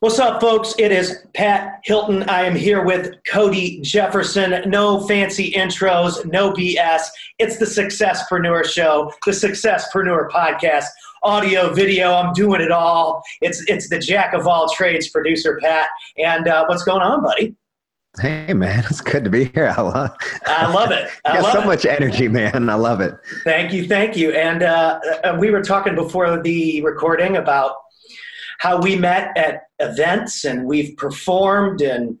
What's up, folks? It is Pat Hilton. I am here with Cody Jefferson. No fancy intros, no BS. It's the Successpreneur Show, the Successpreneur Podcast, audio, video. I'm doing it all. It's it's the jack of all trades, producer Pat. And uh, what's going on, buddy? Hey man, it's good to be here. I love, I love it. I love so it. much energy, man. I love it. Thank you, thank you. And uh, uh we were talking before the recording about how we met at events and we've performed and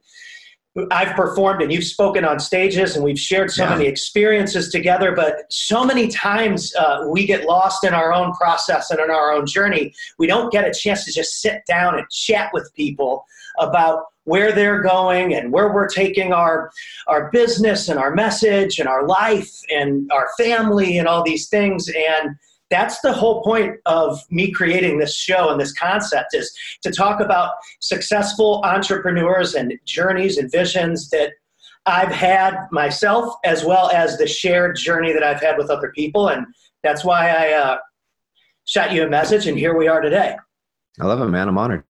I've performed and you've spoken on stages and we've shared so yeah. many experiences together, but so many times uh, we get lost in our own process and in our own journey. We don't get a chance to just sit down and chat with people about where they're going and where we're taking our our business and our message and our life and our family and all these things and that's the whole point of me creating this show and this concept is to talk about successful entrepreneurs and journeys and visions that I've had myself as well as the shared journey that I've had with other people. And that's why I uh, shot you a message, and here we are today. I love it, man. I'm honored.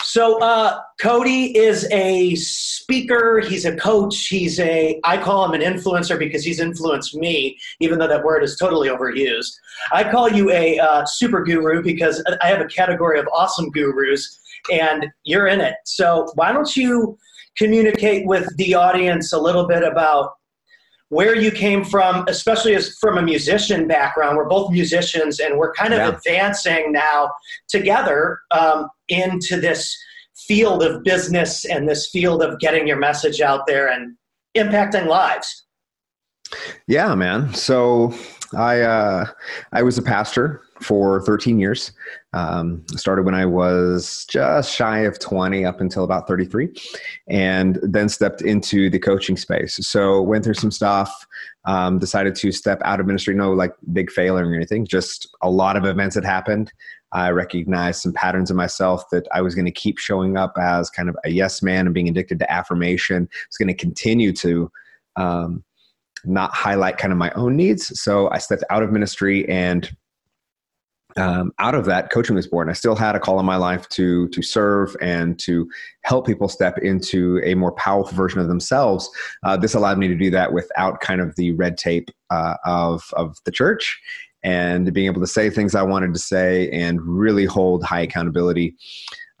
So, uh, Cody is a speaker. He's a coach. He's a, I call him an influencer because he's influenced me, even though that word is totally overused. I call you a uh, super guru because I have a category of awesome gurus, and you're in it. So, why don't you communicate with the audience a little bit about where you came from, especially as from a musician background. We're both musicians, and we're kind of yeah. advancing now together um, into this field of business and this field of getting your message out there and impacting lives. Yeah, man. So I uh, I was a pastor for 13 years. Um, started when I was just shy of 20 up until about 33, and then stepped into the coaching space. So went through some stuff. Um, decided to step out of ministry. No, like big failing or anything. Just a lot of events had happened. I recognized some patterns in myself that I was going to keep showing up as kind of a yes man and being addicted to affirmation. I was going to continue to um, not highlight kind of my own needs. So I stepped out of ministry and um, out of that coaching was born. I still had a call in my life to to serve and to help people step into a more powerful version of themselves. Uh, this allowed me to do that without kind of the red tape uh, of of the church and being able to say things i wanted to say and really hold high accountability.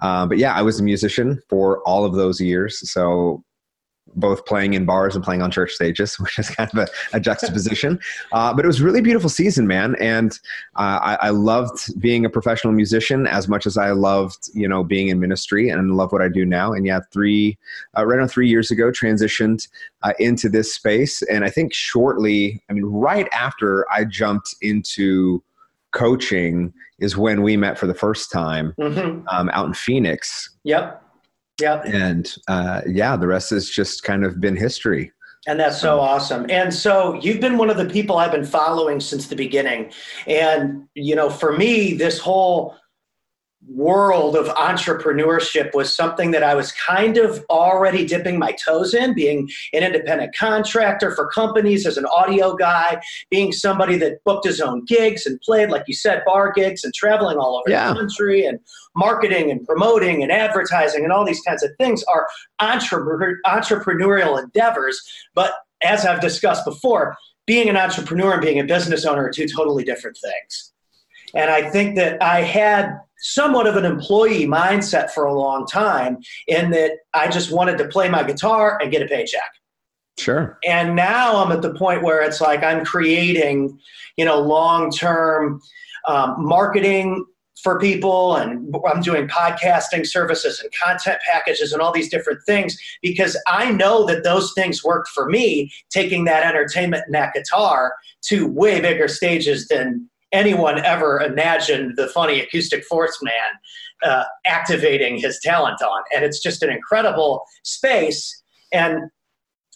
Uh, but yeah i was a musician for all of those years. So both playing in bars and playing on church stages, which is kind of a, a juxtaposition. Uh, but it was really beautiful season, man, and uh, I, I, loved being a professional musician as much as I loved, you know, being in ministry, and love what I do now. And yeah, three uh, right on three years ago, transitioned uh, into this space, and I think shortly, I mean, right after I jumped into coaching is when we met for the first time mm-hmm. um, out in Phoenix. Yep yeah. And uh, yeah, the rest has just kind of been history. And that's so awesome. And so you've been one of the people I've been following since the beginning. And, you know, for me, this whole world of entrepreneurship was something that I was kind of already dipping my toes in, being an independent contractor for companies as an audio guy, being somebody that booked his own gigs and played, like you said, bar gigs and traveling all over yeah. the country and marketing and promoting and advertising and all these kinds of things are entrepreneurial endeavors. But as I've discussed before, being an entrepreneur and being a business owner are two totally different things. And I think that I had somewhat of an employee mindset for a long time in that I just wanted to play my guitar and get a paycheck. Sure. And now I'm at the point where it's like I'm creating, you know, long term um, marketing for people and I'm doing podcasting services and content packages and all these different things because I know that those things worked for me taking that entertainment and that guitar to way bigger stages than anyone ever imagined the funny acoustic force man uh, activating his talent on. And it's just an incredible space. And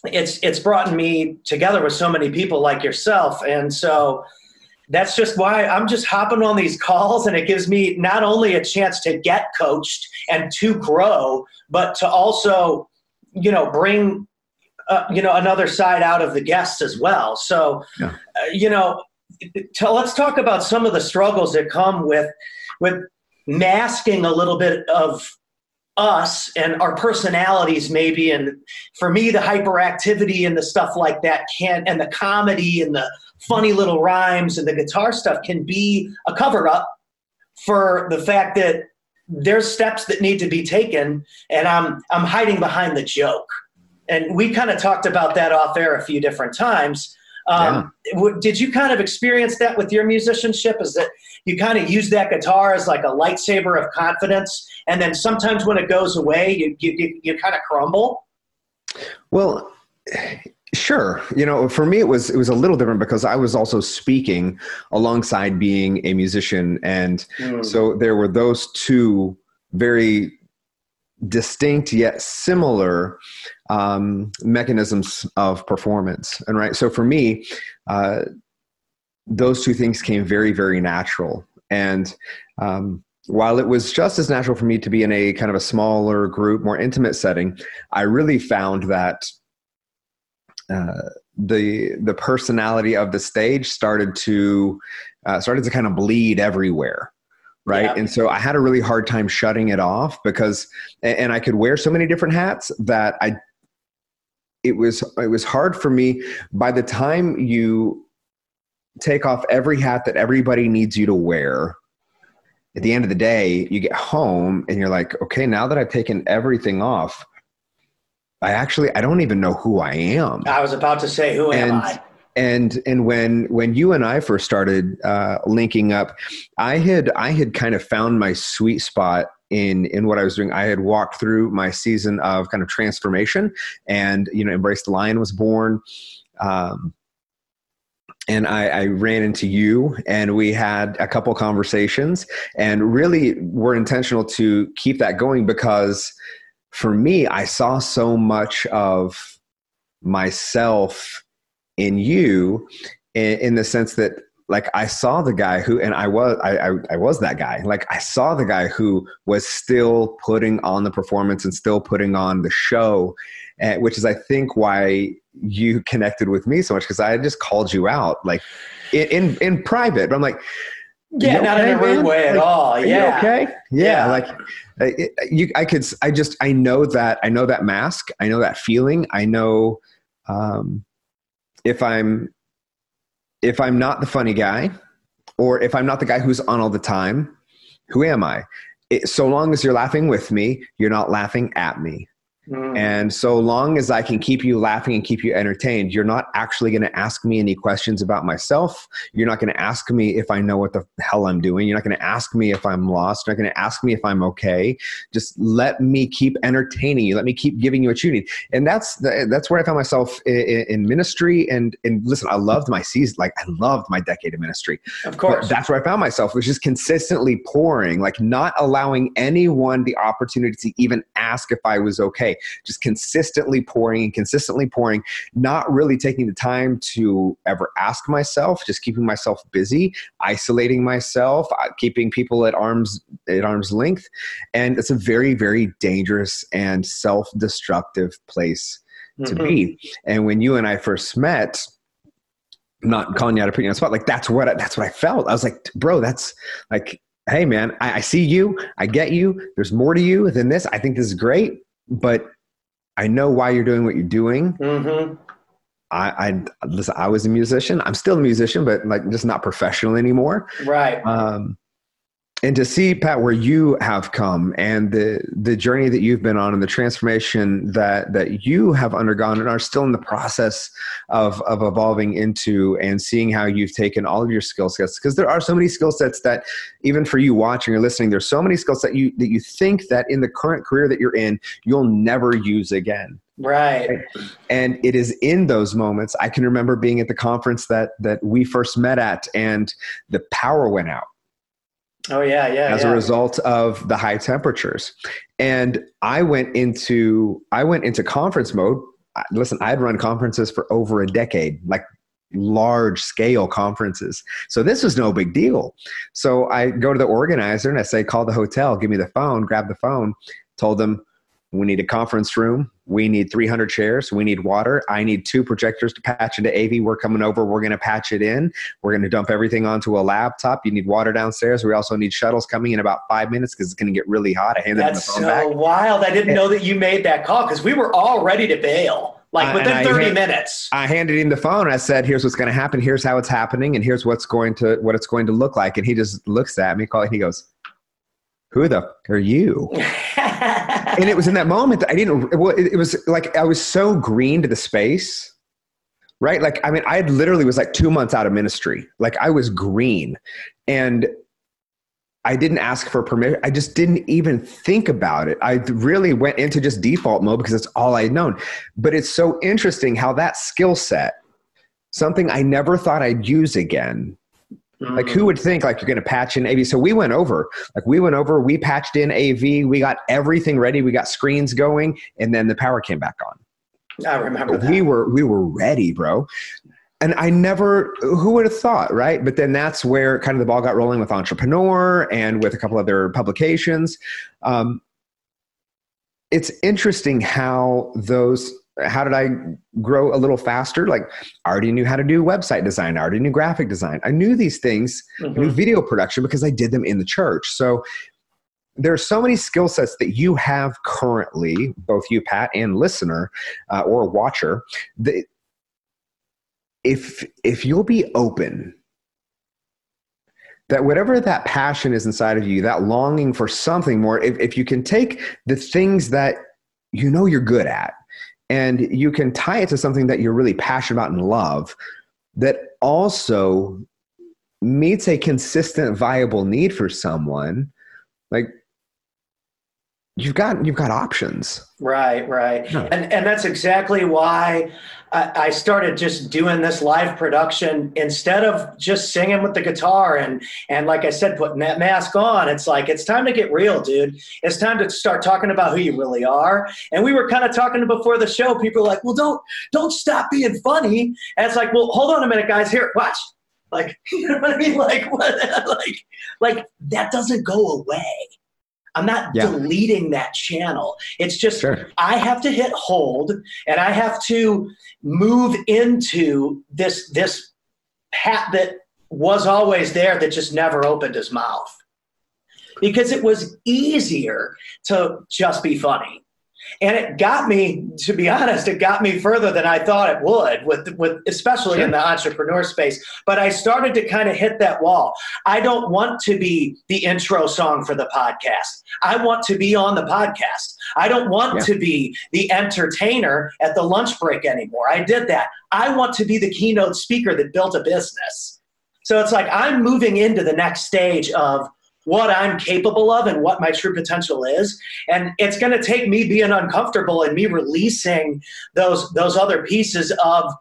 it's it's brought me together with so many people like yourself. And so that's just why I'm just hopping on these calls and it gives me not only a chance to get coached and to grow, but to also, you know, bring uh, you know another side out of the guests as well. So, yeah. uh, you know, let's talk about some of the struggles that come with with masking a little bit of us and our personalities maybe and for me the hyperactivity and the stuff like that can and the comedy and the funny little rhymes and the guitar stuff can be a cover up for the fact that there's steps that need to be taken and I'm I'm hiding behind the joke. And we kind of talked about that off air a few different times. Um, yeah. Did you kind of experience that with your musicianship? Is that you kind of use that guitar as like a lightsaber of confidence, and then sometimes when it goes away, you you, you kind of crumble? Well, Sure. You know, for me it was it was a little different because I was also speaking alongside being a musician and mm. so there were those two very distinct yet similar um, mechanisms of performance. And right, so for me, uh, those two things came very, very natural. And um, while it was just as natural for me to be in a kind of a smaller group, more intimate setting, I really found that uh, the the personality of the stage started to uh, started to kind of bleed everywhere right yeah. and so i had a really hard time shutting it off because and i could wear so many different hats that i it was it was hard for me by the time you take off every hat that everybody needs you to wear at the end of the day you get home and you're like okay now that i've taken everything off I actually I don't even know who I am. I was about to say who and, am I? And and when when you and I first started uh, linking up, I had I had kind of found my sweet spot in in what I was doing. I had walked through my season of kind of transformation, and you know, Embrace the Lion was born. Um, and I, I, ran into you and we had a couple conversations and really were intentional to keep that going because for me, I saw so much of myself in you in, in, the sense that like I saw the guy who and I was I, I, I was that guy. Like I saw the guy who was still putting on the performance and still putting on the show, uh, which is I think why you connected with me so much because I just called you out like in in, in private. But I'm like, yeah, not okay, in a rude way at like, all. Yeah. okay. Yeah, yeah. Like it, you, I could, I just, I know that, I know that mask. I know that feeling. I know um, if I'm, if I'm not the funny guy, or if I'm not the guy who's on all the time, who am I? It, so long as you're laughing with me, you're not laughing at me. Mm. And so long as I can keep you laughing and keep you entertained, you're not actually going to ask me any questions about myself. You're not going to ask me if I know what the hell I'm doing. You're not going to ask me if I'm lost. You're not going to ask me if I'm okay. Just let me keep entertaining you. Let me keep giving you what you need. And that's the, that's where I found myself in, in, ministry. And and listen, I loved my season. Like I loved my decade of ministry. Of course, but that's where I found myself, which is consistently pouring, like not allowing anyone the opportunity to even ask if I was okay just consistently pouring and consistently pouring, not really taking the time to ever ask myself, just keeping myself busy, isolating myself, uh, keeping people at arms at arm's length, and it's a very very dangerous and self-destructive place to mm-hmm. be. And when you and I first met, not calling you out of putting you on spot, like that's what I, that's what I felt. I was like, bro, that's like hey man I, I, see you i get you there's more to you than this i think this is great but I know why you're doing what you're doing. Mm-hmm. I, I listen. I was a musician. I'm still a musician, but like just not professional anymore. Right. Um, and to see Pat where you have come and the the journey that you've been on and the transformation that that you have undergone and are still in the process of of evolving into and seeing how you've taken all of your skill sets because there are so many skill sets that even for you watching or listening there's so many skills that you that you think that in the current career that you're in you'll never use again. Right? And it is in those moments i can remember being at the conference that that we first met at and the power went out Oh yeah, yeah. As yeah. a result of the high temperatures, and I went into I went into conference mode. Listen, I had run conferences for over a decade, like large scale conferences. So this was no big deal. So I go to the organizer and I say, call the hotel, give me the phone, grab the phone, told them, we need a conference room. We need 300 chairs. We need water. I need two projectors to patch into AV. We're coming over. We're going to patch it in. We're going to dump everything onto a laptop. You need water downstairs. We also need shuttles coming in about five minutes because it's going to get really hot. I handed That's the phone so back. wild. I didn't know that you made that call because we were all ready to bail like within 30 hand, minutes i handed him the phone i said here's what's going to happen here's how it's happening and here's what's going to what it's going to look like and he just looks at me and he goes who the are you? and it was in that moment that I didn't, well, it, was like I was so green to the space, right? Like, I mean, I literally was like two months out of ministry. Like, I was green. And I didn't ask for permission. I just didn't even think about it. I really went into just default mode because it's all I'd known. But it's so interesting how that skill set, something I never thought I'd use again, like who would think like you're going to patch in AV? So we went over, like we went over, we patched in AV, we got everything ready, we got screens going, and then the power came back on. I remember that. We were we were ready, bro. And I never who would have thought, right? But then that's where kind of the ball got rolling with Entrepreneur and with a couple other publications. Um, it's interesting how those how did I grow a little faster? Like, I already knew how to do website design. I already knew graphic design. I knew these things, mm-hmm. I knew mm-hmm. video production because I did them in the church. So there are so many skill sets that you have currently, both you, Pat, and listener uh, or watcher. That if if you'll be open, that whatever that passion is inside of you, that longing for something more, if, if you can take the things that you know you're good at and you can tie it to something that you're really passionate about and love that also meets a consistent viable need for someone. Like you've got you've got options right right yeah. and and that's exactly why I started just doing this live production instead of just singing with the guitar and and like I said, putting that mask on. It's like it's time to get real, dude. It's time to start talking about who you really are. And we were kind of talking before the show. People were like, "Well, don't don't stop being funny." And it's like, "Well, hold on a minute, guys. Here, watch." Like, you know what I mean? Like, what? like, like that doesn't go away. I'm not yeah. deleting that channel. It's just sure. I have to hit hold and I have to move into this this Pat that was always there that just never opened his mouth. Because it was easier to just be funny and it got me to be honest it got me further than i thought it would with with especially sure. in the entrepreneur space. But i started to kind of hit that wall. I don't want to be the intro song for the podcast. I want to be on the podcast. I don't want yeah. to be the entertainer at the lunch break anymore. I did that. I want to be the keynote speaker that built a business. So it's like i'm moving into the next stage of what I'm capable of and what my true potential is. And it's going to take me being uncomfortable and me releasing those those other pieces of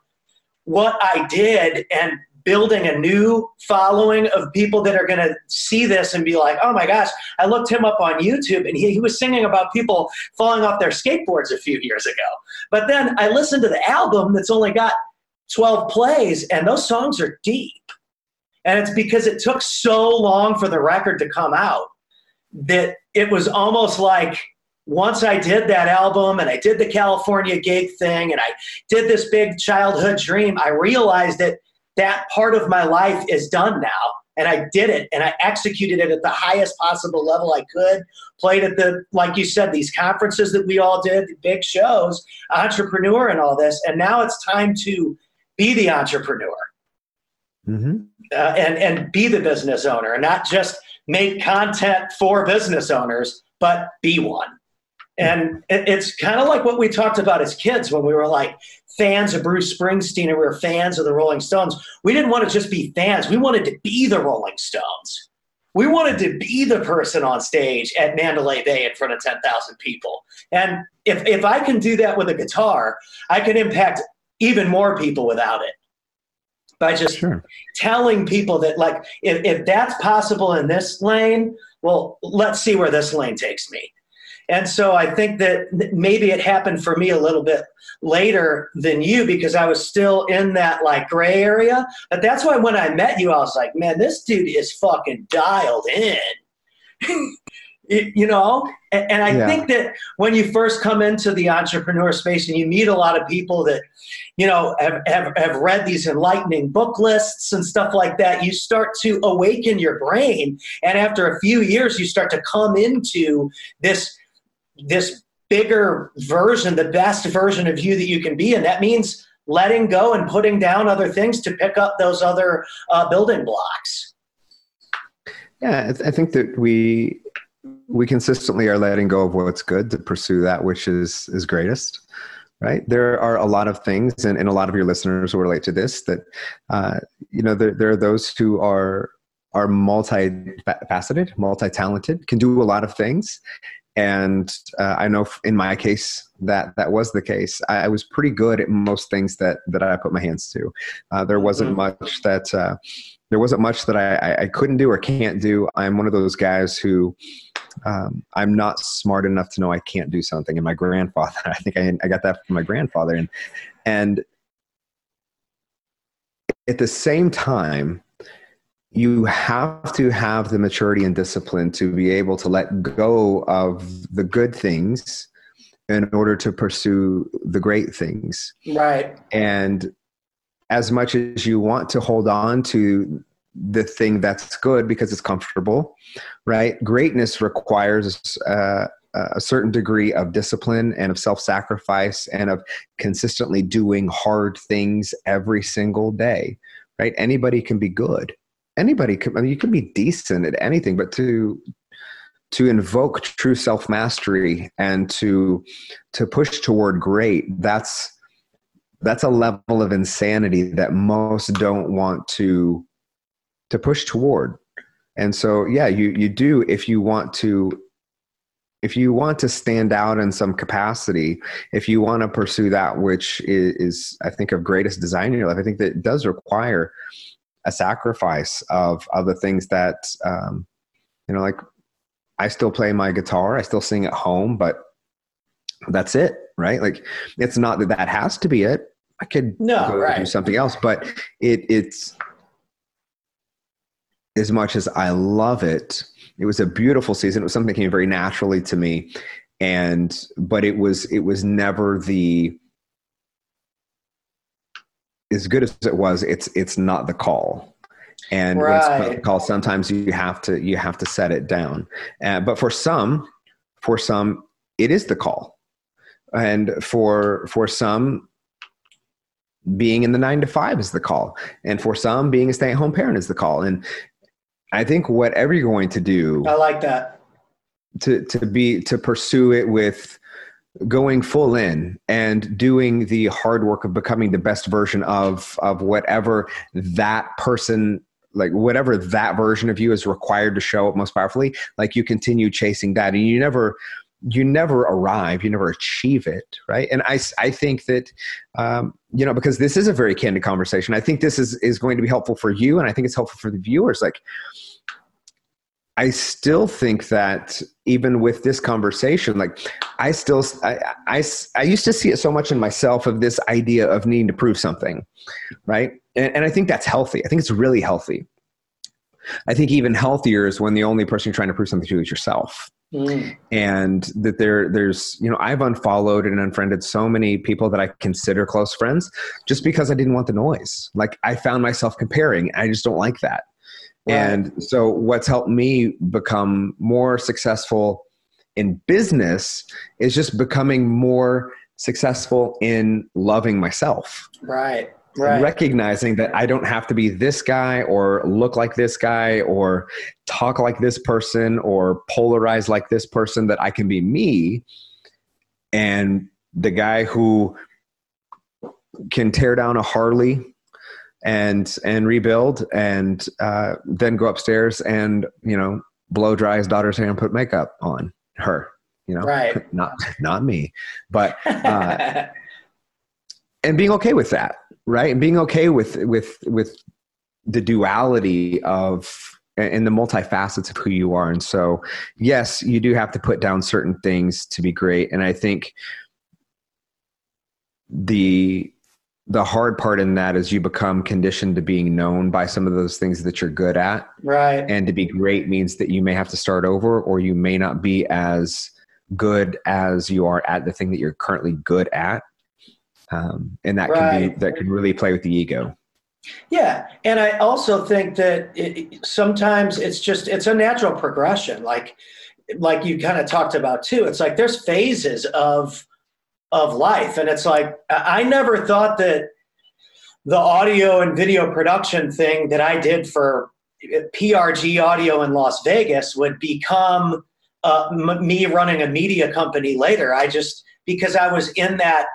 what I did and building a new following of people that are going to see this and be like, oh my gosh, I looked him up on YouTube and he, he was singing about people falling off their skateboards a few years ago. But then I listened to the album that's only got 12 plays and those songs are deep. And it's because it took so long for the record to come out that it was almost like once I did that album and I did the California gig thing and I did this big childhood dream, I realized that that part of my life is done now. And I did it and I executed it at the highest possible level I could. Played at the, like you said, these conferences that we all did, big shows, entrepreneur and all this. And now it's time to be the entrepreneur. Mm-hmm uh, and and be the business owner and not just make content for business owners but be one. And it, it's kind of like what we talked about as kids when we were like fans of bruce springsteen and we were fans of the rolling stones. We didn't want to just be fans we wanted to be the rolling stones. We wanted to be the person on stage at Mandalay Bay in front of 10,000 people. And if, if I can do that with a guitar, I can impact even more people without it by just sure. telling people that like if, if that's possible in this lane well let's see where this lane takes me. And so i think that maybe it happened for me a little bit later than you because i was still in that like gray area. But that's why when i met you i was like man this dude is fucking dialed in you know? And, i yeah. think that when you first come into the entrepreneur space and you meet a lot of people that you know have, have, have read these enlightening book lists and stuff like that you start to awaken your brain. And after a few years you start to come into this this bigger version the best version of you that you can be. And that means letting go and putting down other things to pick up those other uh, building blocks. Yeah I, th- I think that we we consistently are letting go of what's good to pursue that which is is greatest right? There are a lot of things and, and a lot of your listeners will relate to this that uh, you know there, there are those who are are multi-faceted multi-talented can do a lot of things. And uh, i know in my case that that was the case. I, I, was pretty good at most things that that i put my hands to. Uh, there wasn't mm-hmm. much that uh, there wasn't much that I, I couldn't do or can't do. I'm one of those guys who um, I'm not smart enough to know I can't do something. And my grandfather, I think I, I got that from my grandfather. And, and at the same time, you have to have the maturity and discipline to be able to let go of the good things in order to pursue the great things. Right. And as much as you want to hold on to the thing that's good because it's comfortable, right? Greatness requires uh, a certain degree of discipline and of self sacrifice and of consistently doing hard things every single day, right? Anybody can be good. Anybody can, I mean, you can be decent at anything, but to to invoke true self mastery and to to push toward great that's that's a level of insanity that most don't want to to push toward. And so yeah you you do if you want to if you want to stand out in some capacity if you want to pursue that which is, is i think of greatest design in your life i think that it does require a sacrifice of other things that um, you know like i still play my guitar i still sing at home but that's it right? Like it's not that that has to be it. I could no, right. do something else but it it's as much as I love it, it was a beautiful season. It was something that came very naturally to me. And but it was it was never the as good as it was, it's it's not the call. And right. when it's the call, sometimes you have to you have to set it down. Uh, but for some, for some, it is the call. And for for some, being in the nine to five is the call and for some being a stay-at-home parent is the call and I think whatever you're going to do, I like that. To to be to pursue it with going full in and doing the hard work of becoming the best version of of whatever that person like whatever that version of you is required to show up most powerfully like you continue chasing that and you never you never arrive you never achieve it right? And i i think that um, you know because this is a very candid conversation. I think this is is going to be helpful for you and i think it's helpful for the viewers. Like i still think that even with this conversation like i still I, I i used to see it so much in myself of this idea of needing to prove something right? And, and i think that's healthy. I think it's really healthy. I think even healthier is when the only person you're trying to prove something to is yourself Mm. And that there, there's, you know, I've unfollowed and unfriended so many people that I consider close friends just because I didn't want the noise. Like I found myself comparing. I just don't like that. Right. And so, what's helped me become more successful in business is just becoming more successful in loving myself. Right right. recognizing that I don't have to be this guy or look like this guy or talk like this person or polarize like this person, that I can be me. And the guy who can tear down a Harley and and rebuild and uh, then go upstairs and you know blow dry his daughter's hair and put makeup on her you know right not not me but uh, and being okay with that right and being okay with with with the duality of and the multifacets of who you are and so yes you do have to put down certain things to be great and i think the the hard part in that is you become conditioned to being known by some of those things that you're good at. Right. And to be great means that you may have to start over or you may not be as good as you are at the thing that you're currently good at. Um, and that right. can be that can really play with the ego. Yeah, and I also think that it, sometimes it's just it's a natural progression. Like like you kind of talked about too. It's like there's phases of of life, and it's like I never thought that the audio and video production thing that I did for PRG Audio in Las Vegas would become uh, m- me running a media company later. I just because I was in that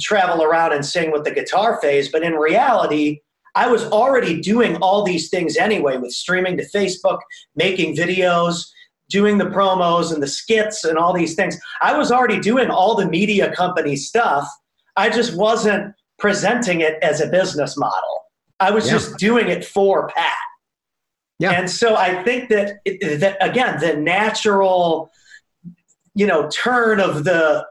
travel around and sing with the guitar phase, but in reality, I was already doing all these things anyway with streaming to Facebook, making videos, doing the promos and the skits and all these things. I was already doing all the media company stuff. I just wasn't presenting it as a business model. I was yeah. just doing it for Pat. Yeah. And so I think that that again the natural you know turn of the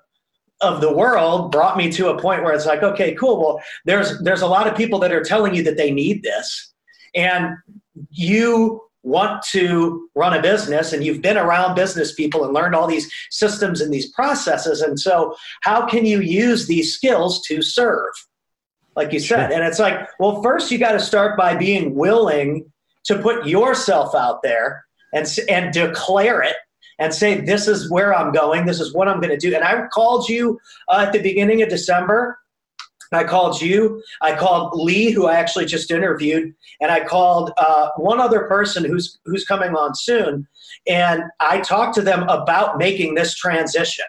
of the world brought me to a point where it's like okay cool. Well there's there's a lot of people that are telling you that they need this. And you want to run a business and you've been around business people and learned all these systems and these processes. And so how can you use these skills to serve? Like you said sure. and it's like well first you got to start by being willing to put yourself out there and, and declare it and say, This is where I'm going, this is what I'm going to do. And I called you uh, at the beginning of December. I called you. I called Lee, who I actually just interviewed, and I called uh, one other person who's who's coming on soon. And I talked to them about making this transition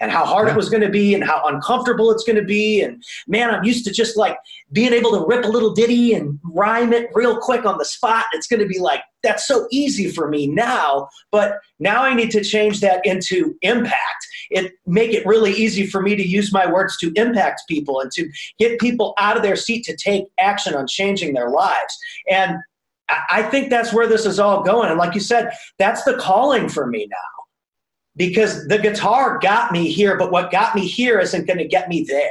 and how hard it was going to be and how uncomfortable it's going to be. And man, I'm used to just like being able to rip a little ditty and rhyme it real quick on the spot. It's going to be like, that's so easy for me now. But now I need to change that into impact. It make it really easy for me to use my words to impact people and to get people out of their seat to take action on changing their lives. And I think that's where this is all going. And like you said, that's the calling for me now because the guitar got me here, but what got me here isn't going to get me there.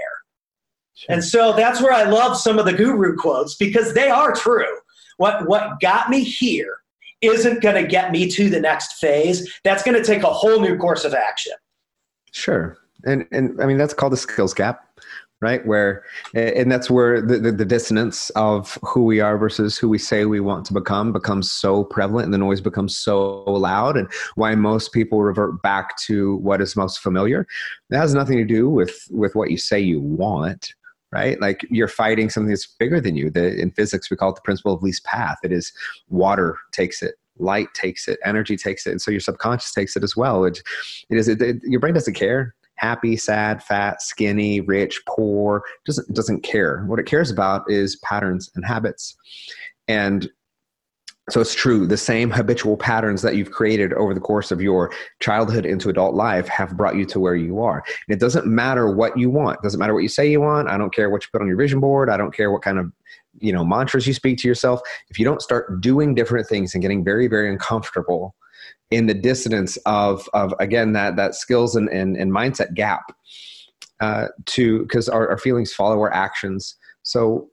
Sure. And so that's where I love some of the guru quotes because they are true. What, what got me here isn't going to get me to the next phase. That's going to take a whole new course of action. Sure. And, and I mean, that's called the skills gap right? Where and that's where the, the, the, dissonance of who we are versus who we say we want to become becomes so prevalent and the noise becomes so loud and why most people revert back to what is most familiar. That has nothing to do with with what you say you want right? Like you're fighting something that's bigger than you. The, in physics we call it the principle of least path. It is water takes it light takes it energy takes it and so your subconscious takes it as well it, it is it, it, your brain doesn't care happy, sad, fat, skinny, rich, poor, doesn't doesn't care. What it cares about is patterns and habits. And so it's true, the same habitual patterns that you've created over the course of your childhood into adult life have brought you to where you are. And it doesn't matter what you want. It doesn't matter what you say you want. I don't care what you put on your vision board. I don't care what kind of you know mantras you speak to yourself. If you don't start doing different things and getting very, very uncomfortable in the dissonance of of again that that skills and and, and mindset gap uh, to because our, our feelings follow our actions. So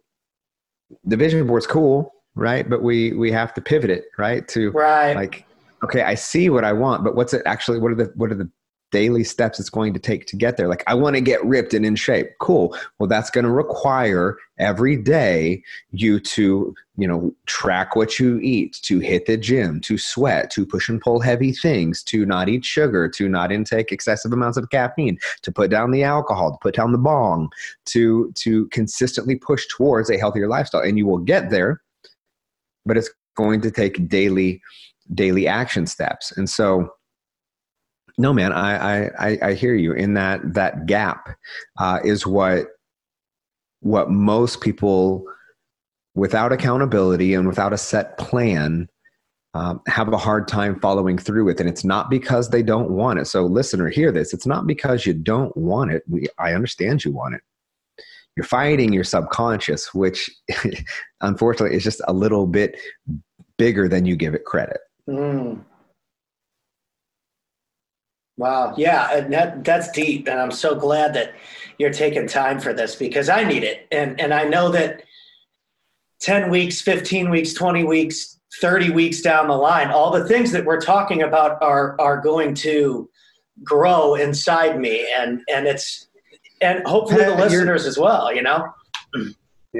the vision board's cool right? But we we have to pivot it right? To right. like okay i see what i want but what's it actually what are the what are the daily steps it's going to take to get there. Like, I want to get ripped and in shape. Cool. Well, that's going to require every day you to, you know, track what you eat, to hit the gym, to sweat, to push and pull heavy things, to not eat sugar, to not intake excessive amounts of caffeine, to put down the alcohol, to put down the bong, to to consistently push towards a healthier lifestyle. And you will get there, but it's going to take daily daily action steps. And so no, man, I, I, I hear you in that that gap uh, is what what most people without accountability and without a set plan um, have a hard time following through with. And it's not because they don't want it. So listener hear this. It's not because you don't want it. We, i understand you want it. You're fighting your subconscious which unfortunately is just a little bit bigger than you give it credit. Mm. Wow. Yeah. And that, that's deep. And I'm so glad that you're taking time for this because I need it. And, and I know that 10 weeks, 15 weeks, 20 weeks, 30 weeks down the line, all the things that we're talking about are, are going to grow inside me. And, and it's, and hopefully Pat, the listeners as well, you know?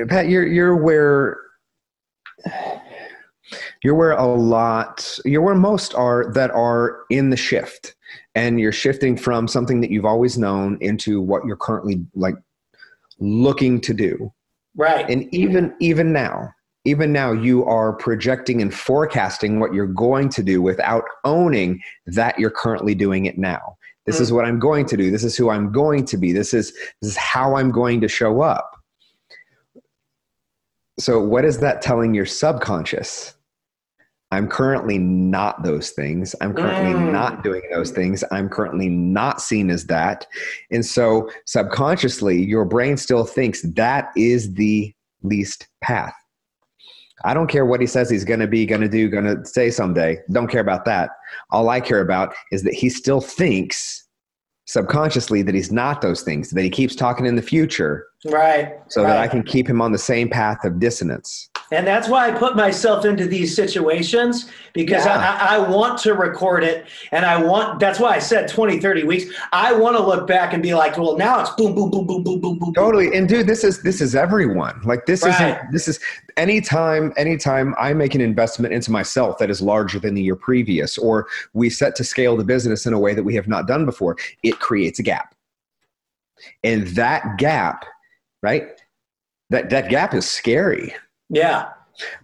Pat, you're, you're where, you're where a lot, you're where most are that are in the shift and you're shifting from something that you've always known into what you're currently like looking to do. Right. And even even now even now you are projecting and forecasting what you're going to do without owning that you're currently doing it now. This mm. is what i'm going to do. This is who i'm going to be. This is this is how i'm going to show up. So what is that telling your subconscious I'm currently not those things. I'm currently mm. not doing those things. I'm currently not seen as that. And so subconsciously, your brain still thinks that is the least path. I don't care what he says he's going to be, going to do, going to say someday. Don't care about that. All I care about is that he still thinks subconsciously that he's not those things, that he keeps talking in the future. Right. So right. that I can keep him on the same path of dissonance. And that's why I put myself into these situations because yeah. I, I, want to record it. And I want, that's why I said 20, 30 weeks. I want to look back and be like, well, now it's boom, boom, boom, boom, boom, boom, boom. Totally. And dude, this is, this is everyone. Like this right. isn't, this is anytime, anytime I make an investment into myself that is larger than the year previous, or we set to scale the business in a way that we have not done before, it creates a gap. And that gap, right? That, that gap is scary yeah.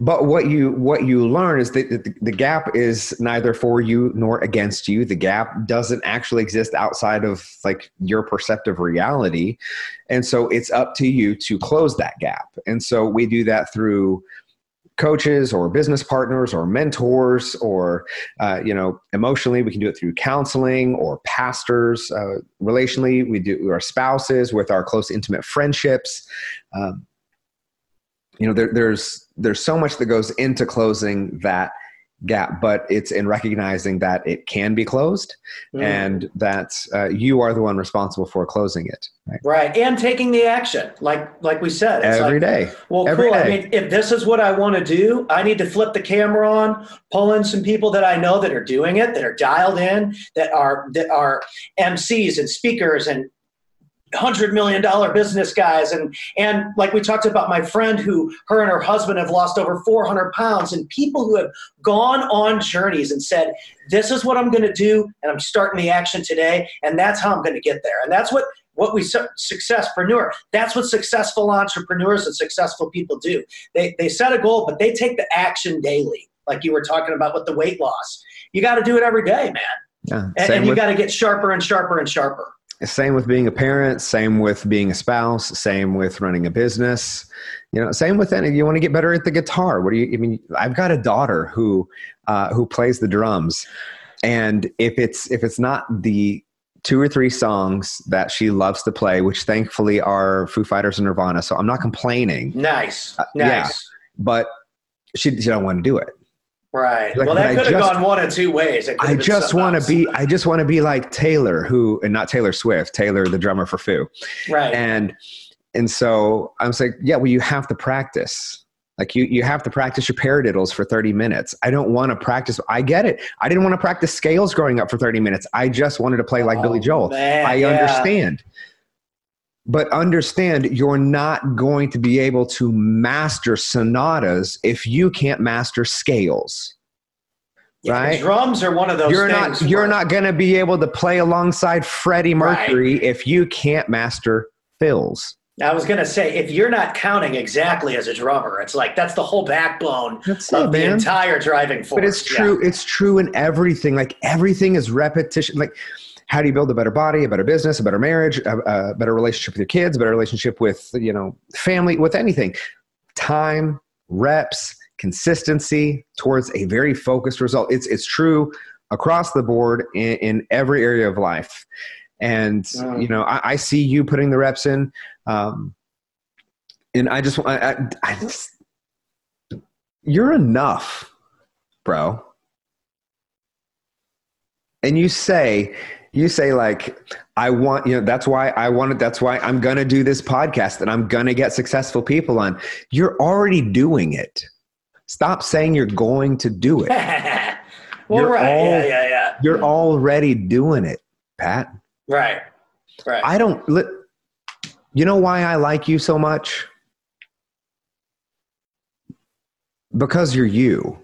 But what you what you learn is that the, the gap is neither for you nor against you. The gap doesn't actually exist outside of like your perceptive reality, and so it's up to you to close that gap. And so we do that through coaches or business partners or mentors or uh, you know emotionally we can do it through counseling or pastors uh, relationally we do our spouses with our close intimate friendships um, you know there, there's there's so much that goes into closing that gap but it's in recognizing that it can be closed mm. and that uh, you are the one responsible for closing it right, right. and taking the action like like we said every like, day. well every cool day. i mean if this is what i want to do i need to flip the camera on pull in some people that i know that are doing it that are dialed in that are that are mcs and speakers and hundred million dollar business guys. And and like we talked about my friend who her and her husband have lost over 400 pounds and people who have gone on journeys and said this is what i'm going to do and i'm starting the action today and that's how i'm going to get there. And that's what what we successpreneur that's what successful entrepreneurs and successful people do. They, they set a goal but they take the action daily like you were talking about with the weight loss. You got to do it every day man. Yeah, and, and you got to get sharper and sharper and sharper same with being a parent same with being a spouse same with running a business. You know same with any you want to get better at the guitar. What do you i mean i've got a daughter who uh, who plays the drums. And if it's if it's not the two or three songs that she loves to play which thankfully are foo fighters and nirvana so i'm not complaining. Nice. Uh, nice. Yeah, but she, she don't want to do it Right. Like, well, that could have gone one of two ways. I just want to be. I just want to be like Taylor, who and not Taylor Swift. Taylor, the drummer for Foo. Right. And and so I was like, yeah, well, you have to practice. Like you, you have to practice your paradiddles for 30 minutes. I don't want to practice. I get it. I didn't want to practice scales growing up for 30 minutes. I just wanted to play like oh, Billy Joel. Man, I yeah. understand but understand you're not going to be able to master sonatas if you can't master scales yeah, right drums are one of those you're not you're not going to be able to play alongside freddie mercury right. if you can't master fills I was gonna say, if you're not counting exactly as a drummer, it's like that's the whole backbone that's of it, the entire driving force. But it's true. Yeah. It's true in everything. Like everything is repetition. Like how do you build a better body, a better business, a better marriage, a, a better relationship with your kids, a better relationship with you know family, with anything? Time, reps, consistency towards a very focused result. It's it's true across the board in, in every area of life. And you know, I, I, see you putting the reps in, um, and I just, I, I, I just, you're enough, bro. And you say you say like i want you know that's why i wanted that's why i'm gonna do this podcast and i'm gonna get successful people on. You're already doing it. Stop saying you're going to do it. Well You're right. all- yeah yeah yeah. you're already doing it pat. Right right. I don't li- you know why i like you so much? Because you're you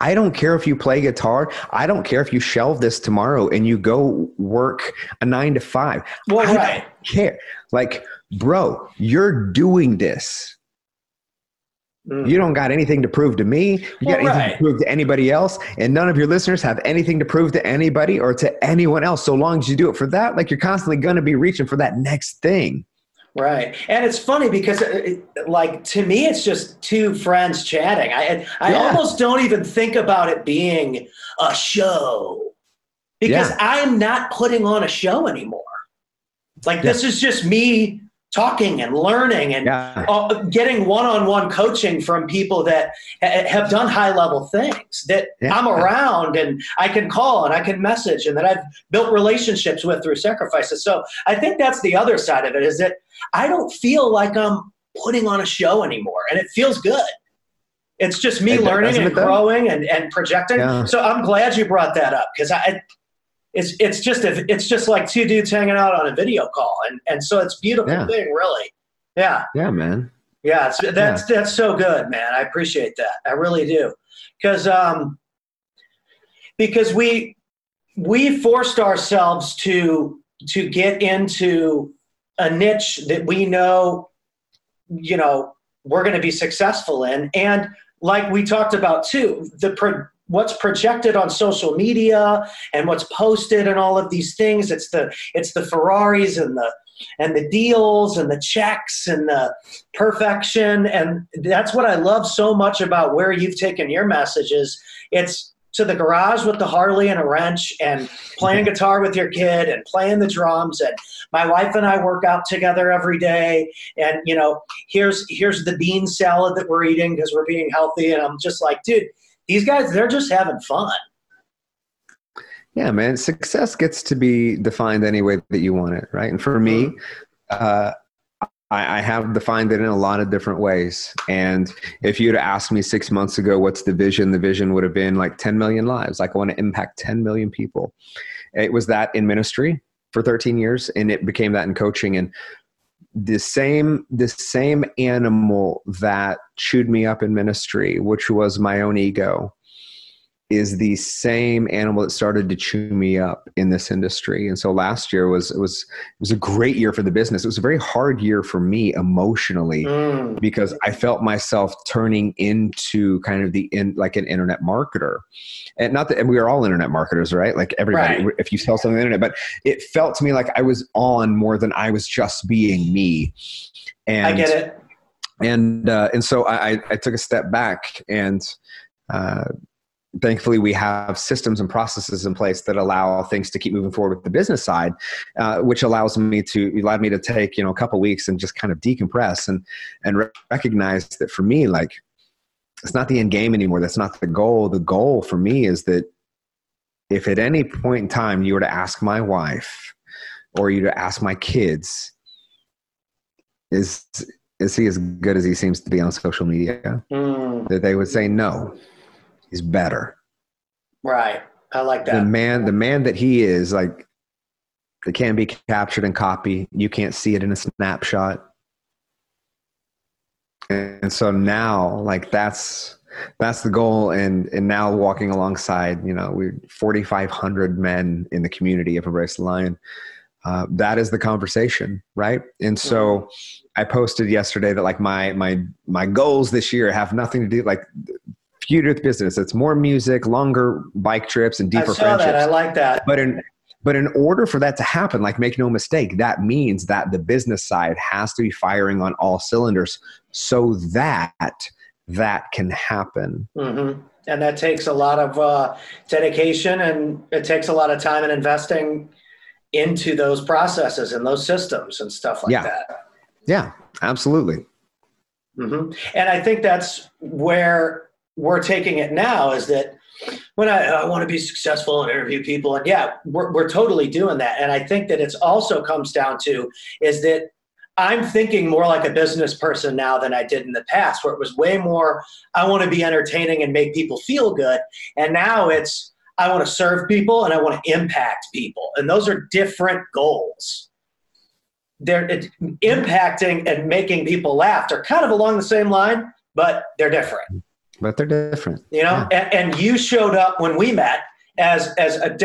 I don't care if you play guitar. I don't care if you shelve this tomorrow and you go work a nine to five. well I right don't care. Like, bro, you're doing this. Mm. You don't got anything to prove to me. You got Well, anything right. to prove to anybody else. And none of your listeners have anything to prove to anybody or to anyone else. So long as you do it for that, like you're constantly going to be reaching for that next thing. Right, and it's funny because, uh, it, like, to me, it's just two friends chatting. I I Yeah. almost don't even think about it being a show because Yeah. I'm not putting on a show anymore. Like, this is just me talking and learning and Yeah. uh, getting one-on-one coaching from people that ha- have done high-level things that Yeah. I'm around and I can call and I can message and that I've built relationships with through sacrifices. So I think that's the other side of it is that I don't feel like I'm putting on a show anymore, and it feels good. It's just me It- learning and growing and, and projecting. Yeah. So I'm glad you brought that up because I. It's, it's just a, it's just like two dudes hanging out on a video call and, and so it's a beautiful Yeah. thing really yeah Yeah, man. yeah, it's, that's that's so good, man. I appreciate that. I really do, because um, because we we forced ourselves to to get into a niche that we know, you know, we're going to be successful in, and like we talked about too, the pro, what's projected on social media and what's posted and all of these things. It's the it's the Ferraris and the and the deals and the checks and the perfection. And that's what i love so much about where you've taken your messages. It's to the garage with the harley and a wrench and playing guitar with your kid and playing the drums. And my wife and i work out together every day. And you know here's here's the bean salad that we're eating because we're being healthy. And i'm just like dude these guys they're just having fun Yeah, man. Success gets to be defined any way that you want it, right? And for me, uh, I, I have defined it in a lot of different ways. And if you'd asked me six months ago, what's the vision? The vision would have been like 10 million lives. Like I want to impact 10 million people. It was that in ministry for 13 years, and it became that in coaching. And the same, the same animal that chewed me up in ministry, which was my own ego, is the same animal that started to chew me up in this industry. And so last year was it was it was a great year for the business. It was a very hard year for me emotionally Mm. because I felt myself turning into kind of the in like an internet marketer. And not that and we are all internet marketers, right? Like everybody Right. if you sell something on the internet, but it felt to me like I was on more than I was just being me. And i get it and uh, and so I, I- I took a step back and uh, thankfully we have systems and processes in place that allow things to keep moving forward with the business side uh, which allows me to allowed me to take you know a couple weeks and just kind of decompress and and re- recognize that for me like it's not the end game anymore that's not the goal the goal for me is that if at any point in time you were to ask my wife or you to ask my kids is is he as good as he seems to be on social media? Mm. That they would say no, he's better. right i like that. The man, the man that he is, like, it can't be captured and copy. You can't see it in a snapshot. And so now, like, that's that's the goal. And and now walking alongside, you know, we're 4,500 men in the community of Embrace the Lion. Uh, that is the conversation, right? And so. I posted yesterday that like my my my goals this year have nothing to do like feud with business. It's more music, longer bike trips, and i deeper saw friendships. that i like that but in but in order for that to happen, like make no mistake, that means that the business side has to be firing on all cylinders so that that can happen. hmm And that takes a lot of uh, dedication and it takes a lot of time and investing into those processes and those systems and stuff like Yeah. that. Yeah, absolutely. hmm And I think that's where we're taking it now is that when I, I want to be successful and interview people, and yeah, we're, we're totally doing that. And I think that it's also comes down to is that I'm thinking more like a business person now than I did in the past, where it was way more, I want to be entertaining and make people feel good. And now it's, I want to serve people and I want to impact people. And those are different goals. They're it, impacting and making people laugh. They're kind of along the same line, but they're different. But they're different. You know, yeah. and, and you showed up when we met as as a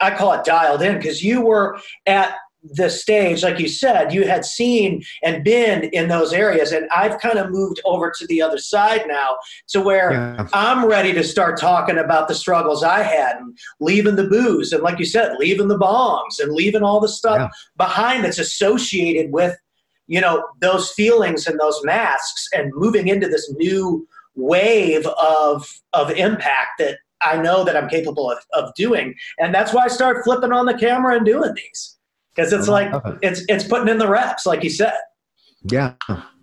I call it dialed in because you were at the stage, like you said, you had seen and been in those areas. And I've kind of moved over to the other side now to where yeah. I'm ready to start talking about the struggles I had and leaving the booze. And like you said, leaving the bombs and leaving all the stuff yeah. behind that's associated with, you know, those feelings and those masks and moving into this new wave of, of impact that I know that I'm capable of, of doing. And that's why I start flipping on the camera and doing these because it's like it. it's it's putting in the reps, like you said. Yeah,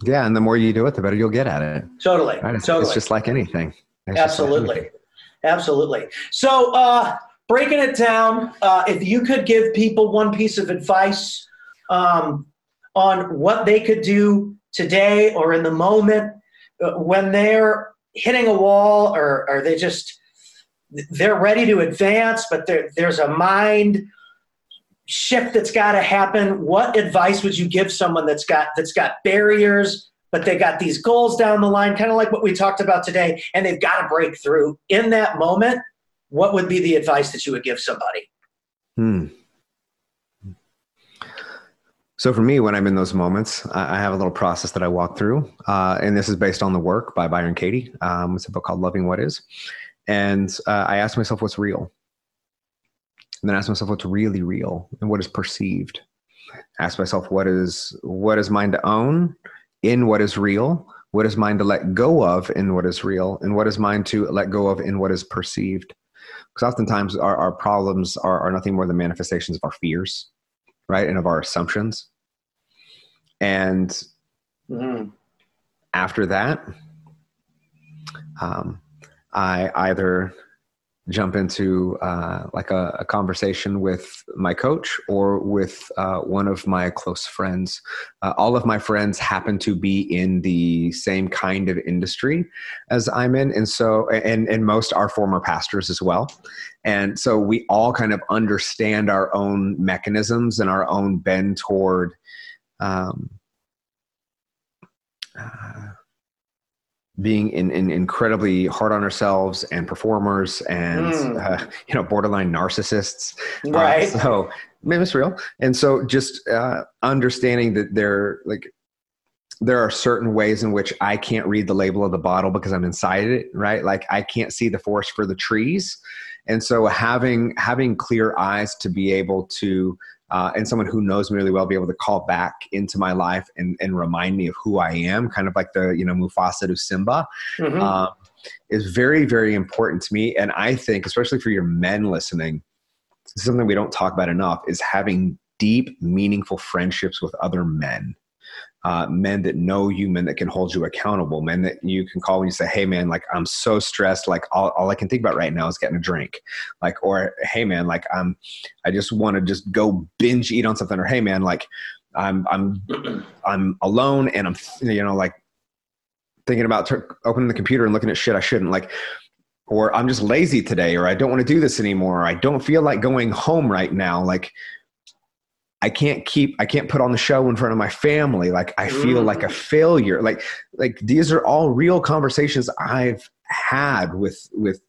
yeah, and the more you do it, the better you'll get at it. Totally, right? it's, totally. It's just like anything. It's absolutely, like anything. absolutely. So, uh, breaking it down, uh, if you could give people one piece of advice um, on what they could do today or in the moment when they're hitting a wall, or are they just they're ready to advance, but there's a mind shift that's got to happen. What advice would you give someone that's got that's got barriers but they got these goals down the line kind of like what we talked about today and they've got to break through? In that moment what would be the advice that you would give somebody? Hmm so for me when i'm in those moments i have a little process that i walk through uh, and this is based on the work by byron katie. Um, it's a book called loving what is. And uh, i ask myself what's real. And then ask myself what's really real and what is perceived. Ask myself what is what is mine to own in what is real? What is mine to let go of in what is real? And what is mine to let go of in what is perceived? Because oftentimes our, our problems are, are nothing more than manifestations of our fears right and of our assumptions and mm-hmm. after that um, i either jump into uh, like a, a, conversation with my coach or with uh, one of my close friends. Uh, all of my friends happen to be in the same kind of industry as I'm in, and so and and most are former pastors as well. And so we all kind of understand our own mechanisms and our own bend toward. Um, uh, being in, in incredibly hard on ourselves and performers and mm. uh, you know borderline narcissists. Uh, right. uh, so maybe it's real. And so just uh, understanding that there like there are certain ways in which i can't read the label of the bottle because i'm inside it right? Like i can't see the forest for the trees. And so having having clear eyes to be able to uh, and someone who knows me really well be able to call back into my life and, and remind me of who I am, kind of like the you know Mufasa to Simba, mm-hmm. um, is very very important to me. And I think, especially for your men listening, something we don't talk about enough is having deep, meaningful friendships with other men uh, men that know you, men that can hold you accountable, men that you can call when you say, "Hey, man, like I'm so stressed, like all, all I can think about right now is getting a drink," like, or "Hey, man, like I'm, I just want to just go binge eat on something," or "Hey, man, like I'm I'm I'm alone and I'm you know like thinking about t- opening the computer and looking at shit I shouldn't like." Or I'm just lazy today, or I don't want to do this anymore. Or I don't feel like going home right now. Like, I can't keep I can't put on the show in front of my family like I feel like a mm. failure like like these are all real conversations I've had with with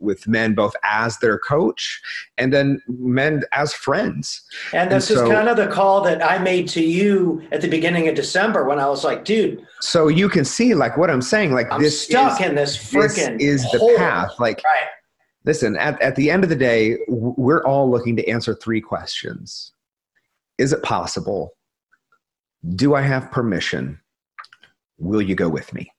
with men both as their coach and then men as friends. And this and so, is kind of the call that I made to you at the beginning of December when I was like, dude. So you can see like what I'm saying, like I'm this stuck is, in this freaking is the hole. path. Like right. listen, at, at the end of the day, we're all looking to answer three questions. Is it possible? Do I have permission? Will you go with me?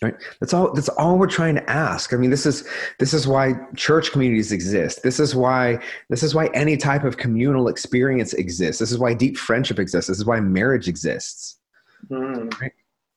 Right? That's all that's all we're trying to ask. I mean, this is this is why church communities exist. This is why this is why any type of communal experience exists. This is why deep friendship exists. This is why marriage exists. Mm. Right?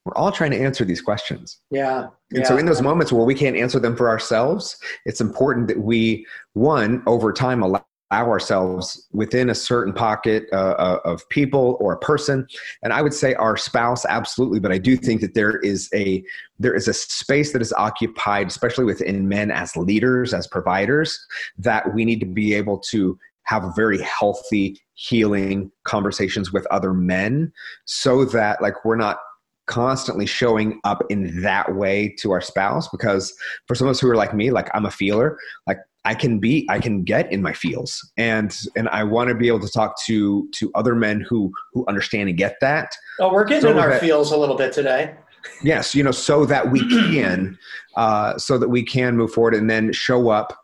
we're all trying to answer these questions. Yeah. And yeah. so in those moments where we can't answer them for ourselves, it's important that we, one, over time allow ourselves within a certain pocket uh, uh, of people or a person. And i would say our spouse absolutely but i do think that there is a there is a space that is occupied especially within men as leaders as providers that we need to be able to have very healthy healing conversations with other men so that like we're not constantly showing up in that way to our spouse because for some of us who are like me like i'm a feeler like i can be i can get in my feels. And and i want to be able to talk to to other men who who understand and get that. Oh we're getting so in our that- feels a little bit today. Yes you know so that we can uh so that we can move forward and then show up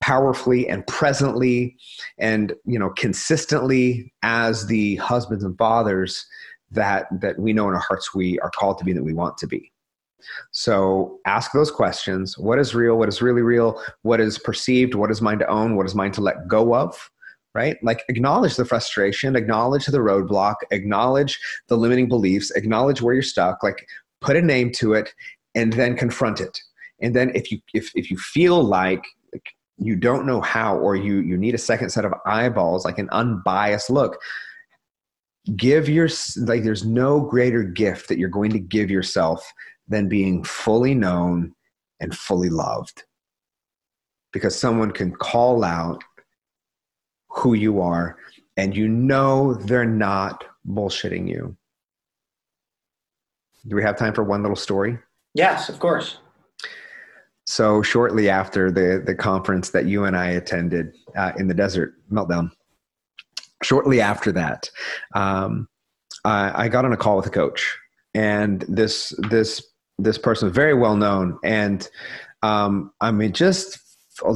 powerfully and presently and you know consistently as the husbands and fathers that that we know in our hearts we are called to be that we want to be so ask those questions. What is real? What is really real? What is perceived? What is mine to own? What is mine to let go of? Right? Like acknowledge the frustration acknowledge the roadblock acknowledge the limiting beliefs acknowledge where you're stuck like put a name to it and then confront it. And then if you if, if you feel like you don't know how or you you need a second set of eyeballs like an unbiased look give your like there's no greater gift that you're going to give yourself than being fully known and fully loved. Because someone can call out who you are and you know they're not bullshitting you. Do we have time for one little story? Yes of course. So shortly after the the conference that you and I attended uh, in the desert meltdown, shortly after that, um, I, I got on a call with a coach, and this this this person was very well known, and um, I mean just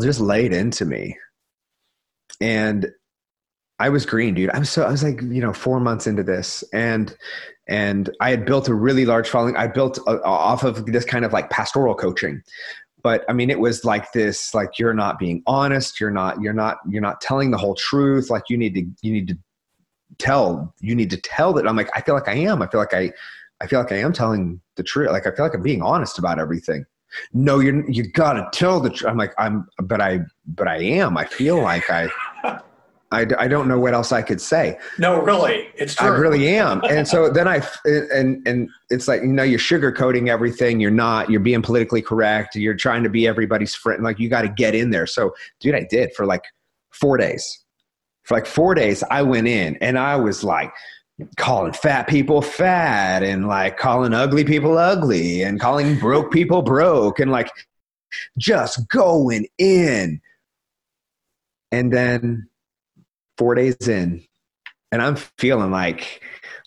just laid into me, and I was green, dude. I was so I was like you know four months into this, and and I had built a really large following. I built a, off of this kind of like pastoral coaching. But i mean it was like this like you're not being honest. You're not you're not you're not telling the whole truth. Like you need to you need to tell you need to tell that. I'm like i feel like i am. I feel like i i feel like i am telling the truth like i feel like i'm being honest about everything no you're you gotta tell the truth i'm like i'm but i but i am i feel like i I, I don't know what else I could say. no really it's true I really am. And so then I, and, and it's like, you know, you're sugarcoating everything. You're not, you're being politically correct. You're trying to be everybody's friend. Like you got to get in there. So dude, I did for like four days. For like four days, I went in and I was like, calling fat people fat and like calling ugly people ugly and calling broke people broke and like just going in. And then four days in, and I'm feeling like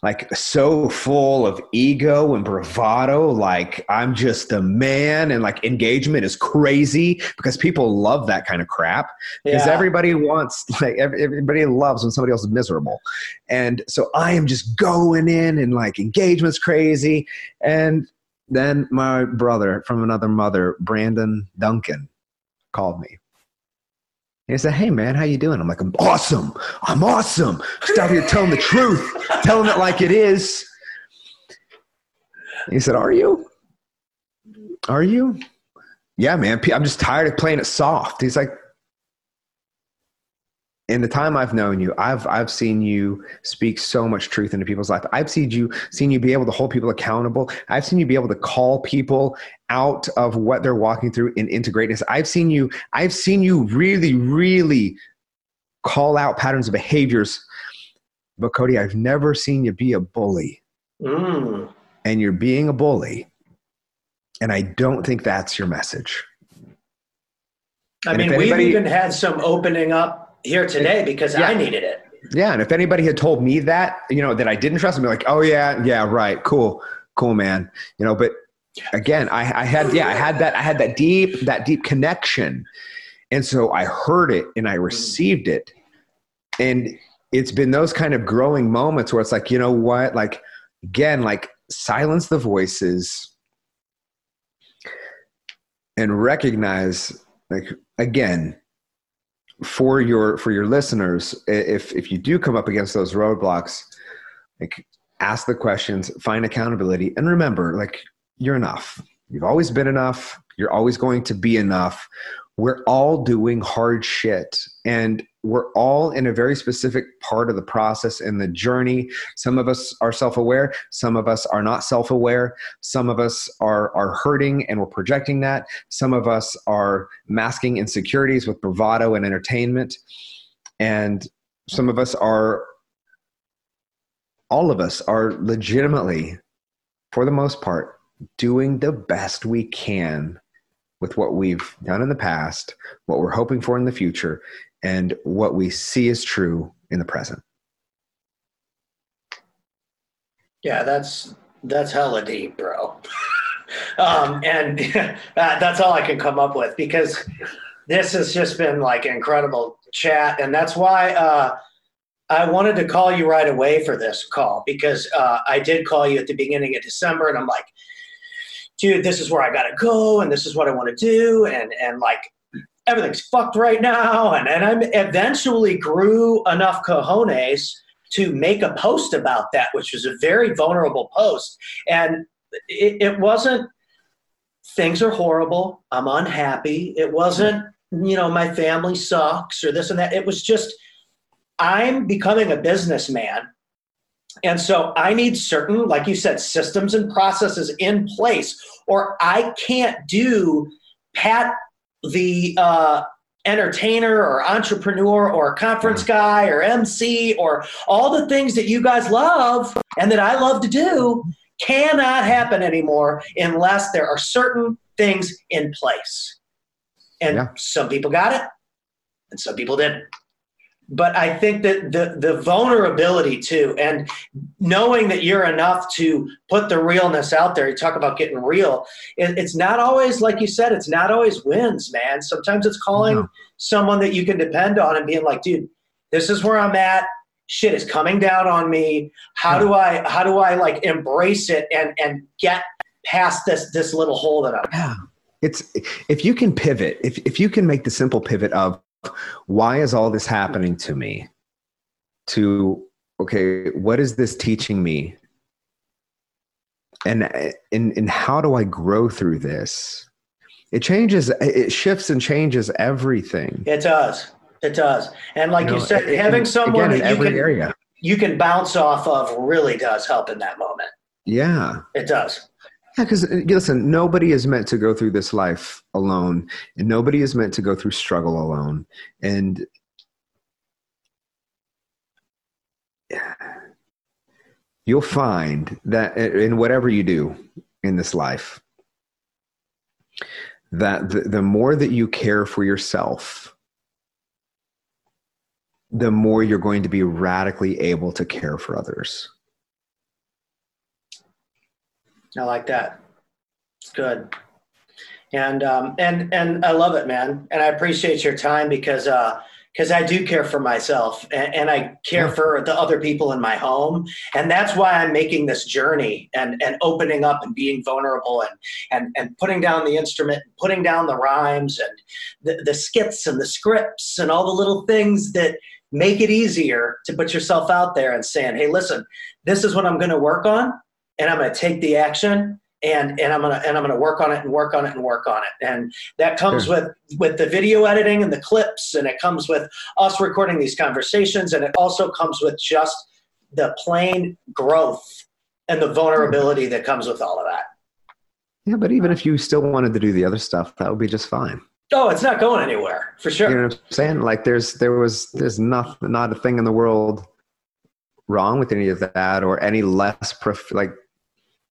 like so full of ego and bravado like i'm just the man and like engagement is crazy because people love that kind of crap. Because Yeah. everybody wants like everybody loves when somebody else is miserable. And so i am just going in and like engagement's crazy. And then my brother from another mother brandon duncan called me he said, "Hey man, how you doing?" I'm like, "I'm awesome. I'm awesome. Just out here telling the truth, telling it like it is." He said, "Are you? Are you? Yeah, man. I'm just tired of playing it soft." He's like, "In the time I've known you, I've I've seen you speak so much truth into people's life. I've seen you seen you be able to hold people accountable. I've seen you be able to call people out of what they're walking through and into greatness. I've seen you I've seen you really really call out patterns of behaviors. But Cody, I've never seen you be a bully. Mm. And you're being a bully. And I don't think that's your message. I And mean, anybody- we've even had some opening up here today because Yeah. I needed it. Yeah, and if anybody had told me that, you know, that I didn't trust, I'd be like, "Oh yeah, yeah, right, cool, cool, man." You know, but again, I, I had, yeah, I had that, I had that deep, that deep connection, and so I heard it and I received it, and it's been those kind of growing moments where it's like, you know what, like again, like silence the voices and recognize, like again, for your for your listeners if if you do come up against those roadblocks like ask the questions, find accountability, and remember, like, you're enough. You've always been enough. You're always going to be enough. We're all doing hard shit. And we're all in a very specific part of the process and the journey. Some of us are self aware, some of us are not self aware, some of us are, are hurting and we're projecting that, some of us are masking insecurities with bravado and entertainment, and some of us are, all of us are legitimately, for the most part, doing the best we can with what we've done in the past, what we're hoping for in the future, and what we see is true in the present. Yeah, that's that's hella deep, bro. um, and that's all I can come up with because this has just been like incredible chat, and that's why uh, I wanted to call you right away for this call because uh, I did call you at the beginning of December, and I'm like, dude, this is where I gotta go, and this is what I want to do, and and like everything's fucked right now. And, and I eventually grew enough cojones to make a post about that, which was a very vulnerable post. And it, it wasn't, things are horrible. I'm unhappy. It wasn't, you know, my family sucks or this and that. It was just, I'm becoming a businessman. And so I need certain, like you said, systems and processes in place, or I can't do pat the uh, entertainer or entrepreneur or conference guy or MC or all the things that you guys love and that I love to do cannot happen anymore unless there are certain things in place. And yeah. some people got it and some people didn't but I think that the the vulnerability too, and knowing that you're enough to put the realness out there. You talk about getting real. It, it's not always like you said. It's not always wins, man. Sometimes it's calling someone that you can depend on and being like, dude, this is where I'm at. Shit is coming down on me. How do I how do I like embrace it and and get past this this little hole that I'm. Yeah. It's if you can pivot, if if you can make the simple pivot of why is all this happening to me? To, okay, what is this teaching me? And, and, and how do I grow through this? It changes, it shifts and changes everything. It does. It does. And like you, know, you said, it, having someone again, that you can, area. you can bounce off of really does help in that moment. Yeah. It does. Yeah, because uh, listen, nobody is meant to go through this life alone, and nobody is meant to go through struggle alone. And you'll find that in whatever you do in this life, that the, the more that you care for yourself, the more you're going to be radically able to care for others. I like that. It's good. And um, and and I love it, man. And I appreciate your time because uh, because I do care for myself and, and, I care for the other people in my home. And that's why I'm making this journey and, and opening up and being vulnerable and, and, and putting down the instrument, putting down the rhymes and the, the skits and the scripts and all the little things that make it easier to put yourself out there and saying, hey, listen, this is what I'm going to work on and I'm going to take the action and and I'm gonna and I'm gonna work on it and work on it and work on it. And that comes sure. with with the video editing and the clips, and it comes with us recording these conversations, and it also comes with just the plain growth and the vulnerability that comes with all of that. Yeah, but even if you still wanted to do the other stuff, that would be just fine. Oh, it's not going anywhere for sure. You know what I'm saying? Like there's there was there's not not a thing in the world wrong with any of that or any less prof- like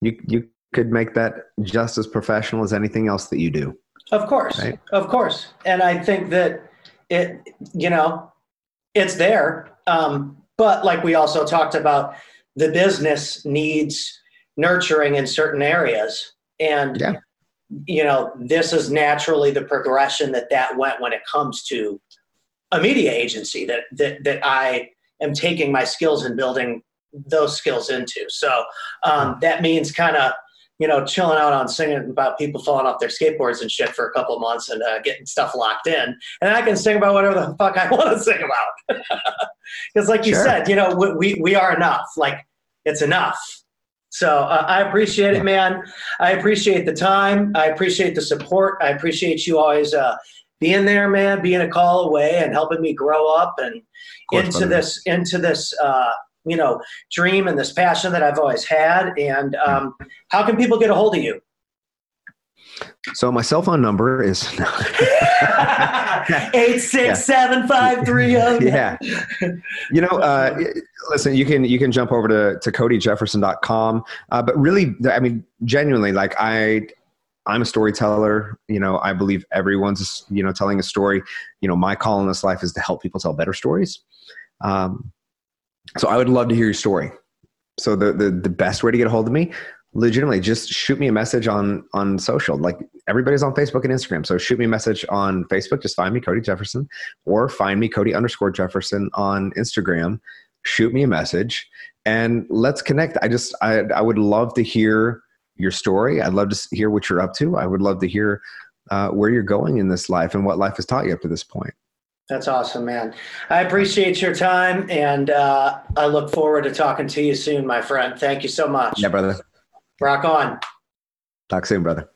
you you could make that just as professional as anything else that you do. Of course, right? of course, and I think that it you know it's there, um, but like we also talked about, the business needs nurturing in certain areas, and yeah. you know this is naturally the progression that that went when it comes to a media agency that that that I am taking my skills and building those skills into. So um, that means kind of you know chilling out on singing about people falling off their skateboards and shit for a couple months and uh, getting stuff locked in, and I can sing about whatever the fuck I want to sing about. Because like you said, you know we, we we are enough. Like it's enough. So uh, I appreciate it, man. I appreciate the time. I appreciate the support. I appreciate you always uh, being there, man, being a call away and helping me grow up and course, into brother. this into this uh, you know dream and this passion that I've always had. And um, how can people get a hold of you? So my cell phone number is eight six seven five three zero. Yeah, you know, uh, listen, you can you can jump over to to CodyJefferson.com, uh, but really, I mean, genuinely, like I. I'm a storyteller. You know, I believe everyone's, you know, telling a story. You know, my call in this life is to help people tell better stories. Um, so I would love to hear your story. So the, the the best way to get a hold of me, legitimately just shoot me a message on on social. Like everybody's on facebook and instagram. So shoot me a message on facebook. Just find me cody jefferson or find me cody underscore jefferson on instagram. Shoot me a message and let's connect. I just i, I would love to hear your story. I'd love to hear what you're up to. I would love to hear uh, where you're going in this life and what life has taught you up to this point that's awesome, man. I appreciate your time, and uh, I look forward to talking to you soon, my friend. Thank you so much. Yeah, brother. Rock on. Talk soon, brother.